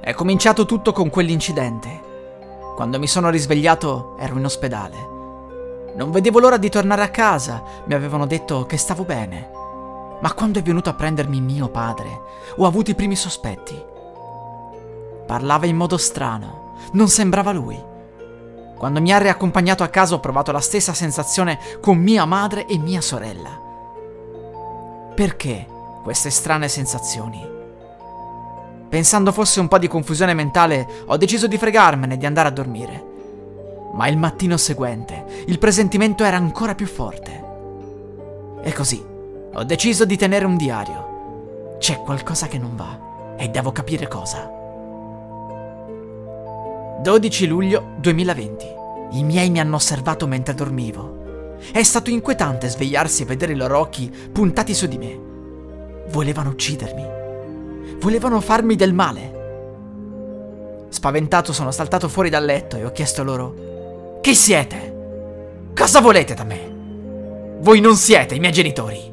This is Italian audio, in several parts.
È cominciato tutto con quell'incidente. Quando mi sono risvegliato ero in ospedale. Non vedevo l'ora di tornare a casa, mi avevano detto che stavo bene. Ma quando è venuto a prendermi mio padre, ho avuto i primi sospetti. Parlava in modo strano, non sembrava lui. Quando mi ha riaccompagnato a casa ho provato la stessa sensazione con mia madre e mia sorella. Perché queste strane sensazioni? Pensando fosse un po' di confusione mentale, ho deciso di fregarmene e di andare a dormire. Ma il mattino seguente il presentimento era ancora più forte. E così ho deciso di tenere un diario. C'è qualcosa che non va e devo capire cosa. 12 luglio 2020. I miei mi hanno osservato mentre dormivo. È stato inquietante svegliarsi e vedere i loro occhi puntati su di me. Volevano uccidermi. Volevano farmi del male. Spaventato sono saltato fuori dal letto e ho chiesto loro: Chi siete? Cosa volete da me? Voi non siete i miei genitori.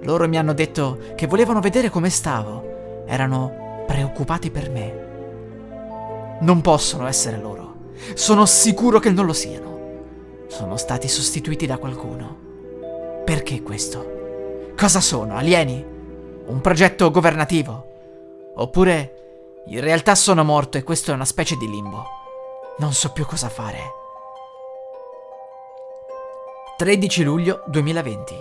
Loro mi hanno detto che volevano vedere come stavo. Erano preoccupati per me. Non possono essere loro. Sono sicuro che non lo siano. Sono stati sostituiti da qualcuno. Perché questo? Cosa sono? Alieni? Un progetto governativo? Oppure in realtà sono morto e questo è una specie di limbo. Non so più cosa fare. 13 luglio 2020.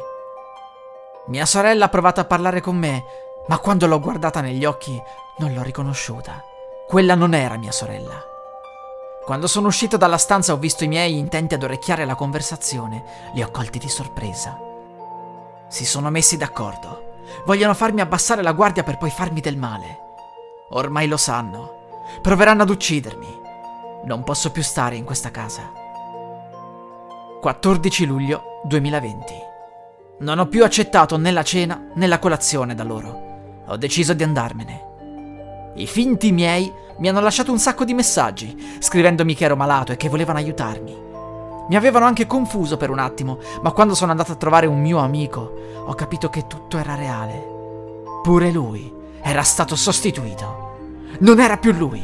Mia sorella ha provato a parlare con me, ma quando l'ho guardata negli occhi non l'ho riconosciuta. Quella non era mia sorella. Quando sono uscito dalla stanza ho visto i miei intenti ad orecchiare la conversazione. Li ho colti di sorpresa. Si sono messi d'accordo. Vogliono farmi abbassare la guardia per poi farmi del male. Ormai lo sanno. Proveranno ad uccidermi. Non posso più stare in questa casa. 14 luglio 2020. Non ho più accettato né la cena né la colazione da loro. Ho deciso di andarmene. I finti miei mi hanno lasciato un sacco di messaggi, scrivendomi che ero malato e che volevano aiutarmi. Mi avevano anche confuso per un attimo, ma quando sono andato a trovare un mio amico, ho capito che tutto era reale. Pure lui era stato sostituito. Non era più lui.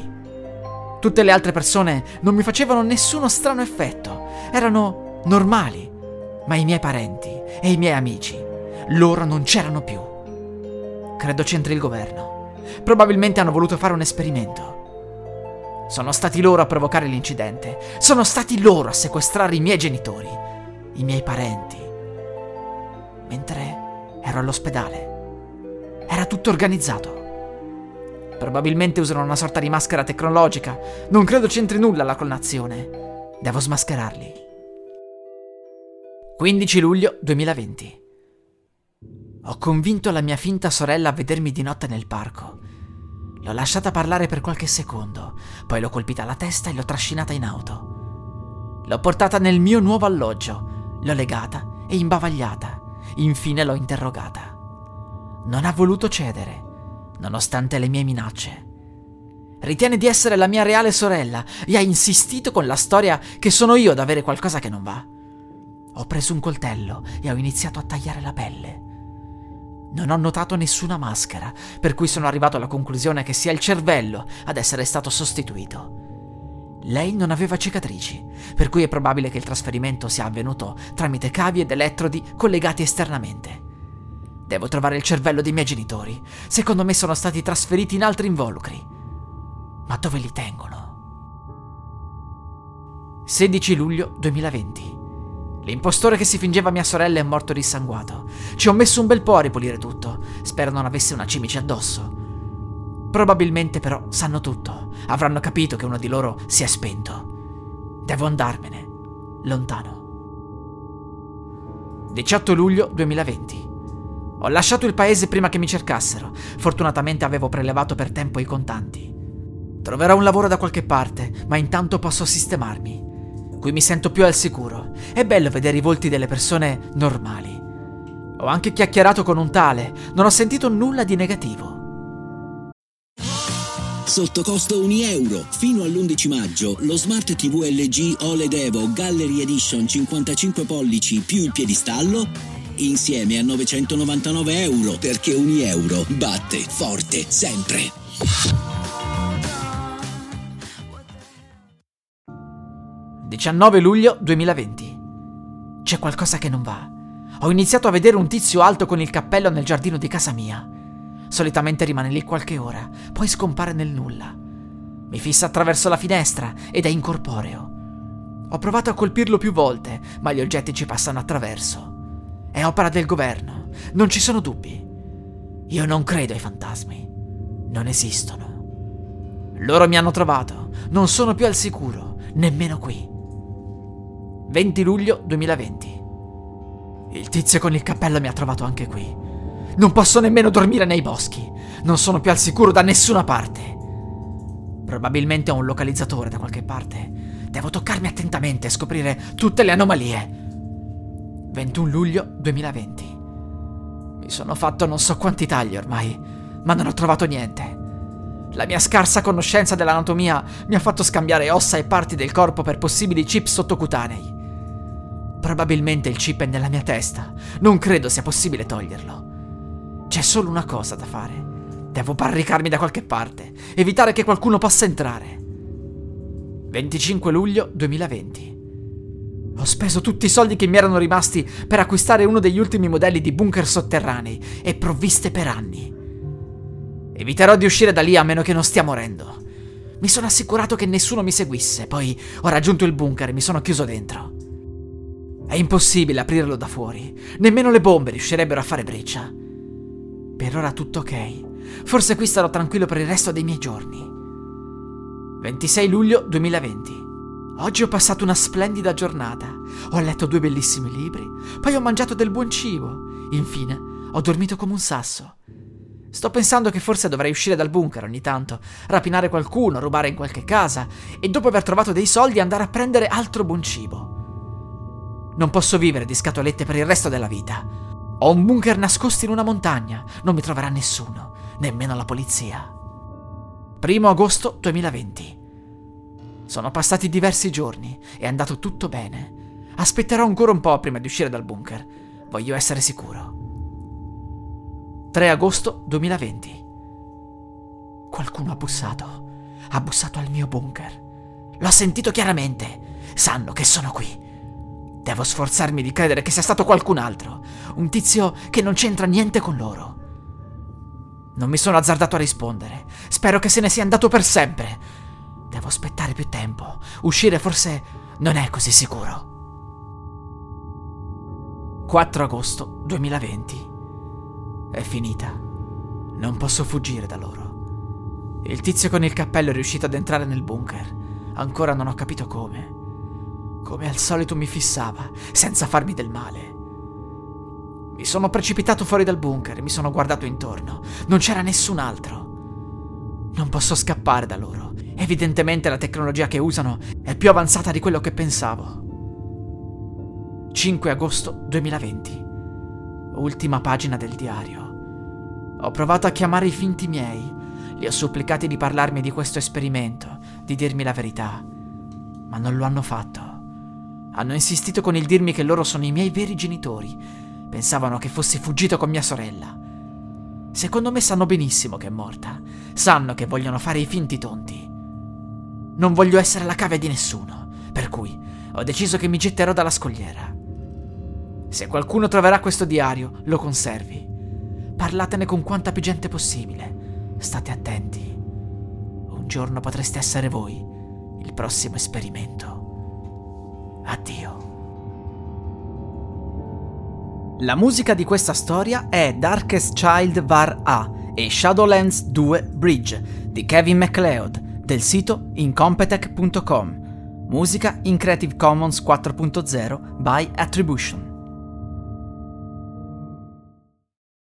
Tutte le altre persone non mi facevano nessuno strano effetto, erano normali, ma i miei parenti e i miei amici, loro non c'erano più. Credo c'entri il governo. Probabilmente hanno voluto fare un esperimento. Sono stati loro a provocare l'incidente. Sono stati loro a sequestrare i miei genitori, i miei parenti. Mentre ero all'ospedale. Era tutto organizzato. Probabilmente usano una sorta di maschera tecnologica. Non credo c'entri nulla la clonazione. Devo smascherarli. 15 luglio 2020. Ho convinto la mia finta sorella a vedermi di notte nel parco. L'ho lasciata parlare per qualche secondo, poi l'ho colpita alla testa e l'ho trascinata in auto. L'ho portata nel mio nuovo alloggio, l'ho legata e imbavagliata. Infine l'ho interrogata. Non ha voluto cedere, nonostante le mie minacce. Ritiene di essere la mia reale sorella e ha insistito con la storia che sono io ad avere qualcosa che non va. Ho preso un coltello e ho iniziato a tagliare la pelle. Non ho notato nessuna maschera, per cui sono arrivato alla conclusione che sia il cervello ad essere stato sostituito. Lei non aveva cicatrici, per cui è probabile che il trasferimento sia avvenuto tramite cavi ed elettrodi collegati esternamente. Devo trovare il cervello dei miei genitori. Secondo me sono stati trasferiti in altri involucri. Ma dove li tengono? 16 luglio 2020. L'impostore che si fingeva mia sorella è morto dissanguato. Ci ho messo un bel po' a ripulire tutto. Spero non avesse una cimice addosso. Probabilmente però sanno tutto. Avranno capito che uno di loro si è spento. Devo andarmene. Lontano. 18 luglio 2020. Ho lasciato il paese prima che mi cercassero. Fortunatamente avevo prelevato per tempo i contanti. Troverò un lavoro da qualche parte, ma intanto posso sistemarmi. Qui mi sento più al sicuro. È bello vedere i volti delle persone normali. Ho anche chiacchierato con un tale, non ho sentito nulla di negativo. Sotto costo 1 euro. Fino all'11 maggio lo Smart TV LG OLED Evo Gallery Edition 55 pollici più il piedistallo insieme a 999 euro perché 1 euro batte forte sempre. «19 luglio 2020. C'è qualcosa che non va. Ho iniziato a vedere un tizio alto con il cappello nel giardino di casa mia. Solitamente rimane lì qualche ora, poi scompare nel nulla. Mi fissa attraverso la finestra ed è incorporeo. Ho provato a colpirlo più volte, ma gli oggetti ci passano attraverso. È opera del governo, non ci sono dubbi. Io non credo ai fantasmi. Non esistono. Loro mi hanno trovato, non sono più al sicuro, nemmeno qui. 20 luglio 2020. Il tizio con il cappello mi ha trovato anche qui. Non posso nemmeno dormire nei boschi. Non sono più al sicuro da nessuna parte. Probabilmente ho un localizzatore da qualche parte. Devo toccarmi attentamente e scoprire tutte le anomalie. 21 luglio 2020. Mi sono fatto non so quanti tagli ormai, ma non ho trovato niente. La mia scarsa conoscenza dell'anatomia mi ha fatto scambiare ossa e parti del corpo per possibili chip sottocutanei. Probabilmente il chip è nella mia testa. Non credo sia possibile toglierlo. C'è solo una cosa da fare. Devo barricarmi da qualche parte, evitare che qualcuno possa entrare. 25 luglio 2020. Ho speso tutti i soldi che mi erano rimasti per acquistare uno degli ultimi modelli di bunker sotterranei e provviste per anni. Eviterò di uscire da lì a meno che non stia morendo. Mi sono assicurato che nessuno mi seguisse, poi ho raggiunto il bunker e mi sono chiuso dentro. È impossibile aprirlo da fuori, nemmeno le bombe riuscirebbero a fare breccia. Per ora tutto ok. Forse qui starò tranquillo per il resto dei miei giorni. 26 luglio 2020. Oggi ho passato una splendida giornata. Ho letto due bellissimi libri, poi ho mangiato del buon cibo. Infine, ho dormito come un sasso. Sto pensando che forse dovrei uscire dal bunker ogni tanto, rapinare qualcuno, rubare in qualche casa e dopo aver trovato dei soldi andare a prendere altro buon cibo. Non posso vivere di scatolette per il resto della vita. Ho un bunker nascosto in una montagna, non mi troverà nessuno, nemmeno la polizia. 1 agosto 2020. Sono passati diversi giorni, è andato tutto bene. Aspetterò ancora un po' prima di uscire dal bunker. Voglio essere sicuro. 3 agosto 2020. Qualcuno ha bussato. Ha bussato al mio bunker. L'ho sentito chiaramente. Sanno che sono qui. Devo sforzarmi di credere che sia stato qualcun altro. Un tizio che non c'entra niente con loro. Non mi sono azzardato a rispondere. Spero che se ne sia andato per sempre. Devo aspettare più tempo. Uscire forse non è così sicuro. 4 agosto 2020. È finita. Non posso fuggire da loro. Il tizio con il cappello è riuscito ad entrare nel bunker. Ancora non ho capito come. Come al solito mi fissava, senza farmi del male. Mi sono precipitato fuori dal bunker e mi sono guardato intorno. Non c'era nessun altro. Non posso scappare da loro. Evidentemente la tecnologia che usano è più avanzata di quello che pensavo. 5 agosto 2020. Ultima pagina del diario. Ho provato a chiamare i finti miei. Li ho supplicati di parlarmi di questo esperimento, di dirmi la verità. Ma non lo hanno fatto. Hanno insistito con il dirmi che loro sono i miei veri genitori. Pensavano che fossi fuggito con mia sorella. Secondo me sanno benissimo che è morta. Sanno che vogliono fare i finti tonti. Non voglio essere la cavia di nessuno, per cui ho deciso che mi getterò dalla scogliera. Se qualcuno troverà questo diario, lo conservi. Parlatene con quanta più gente possibile. State attenti. Un giorno potreste essere voi il prossimo esperimento. Addio. La musica di questa storia è Darkest Child Var A e Shadowlands 2 Bridge di Kevin MacLeod del sito incompetech.com. Musica in Creative Commons 4.0 by Attribution.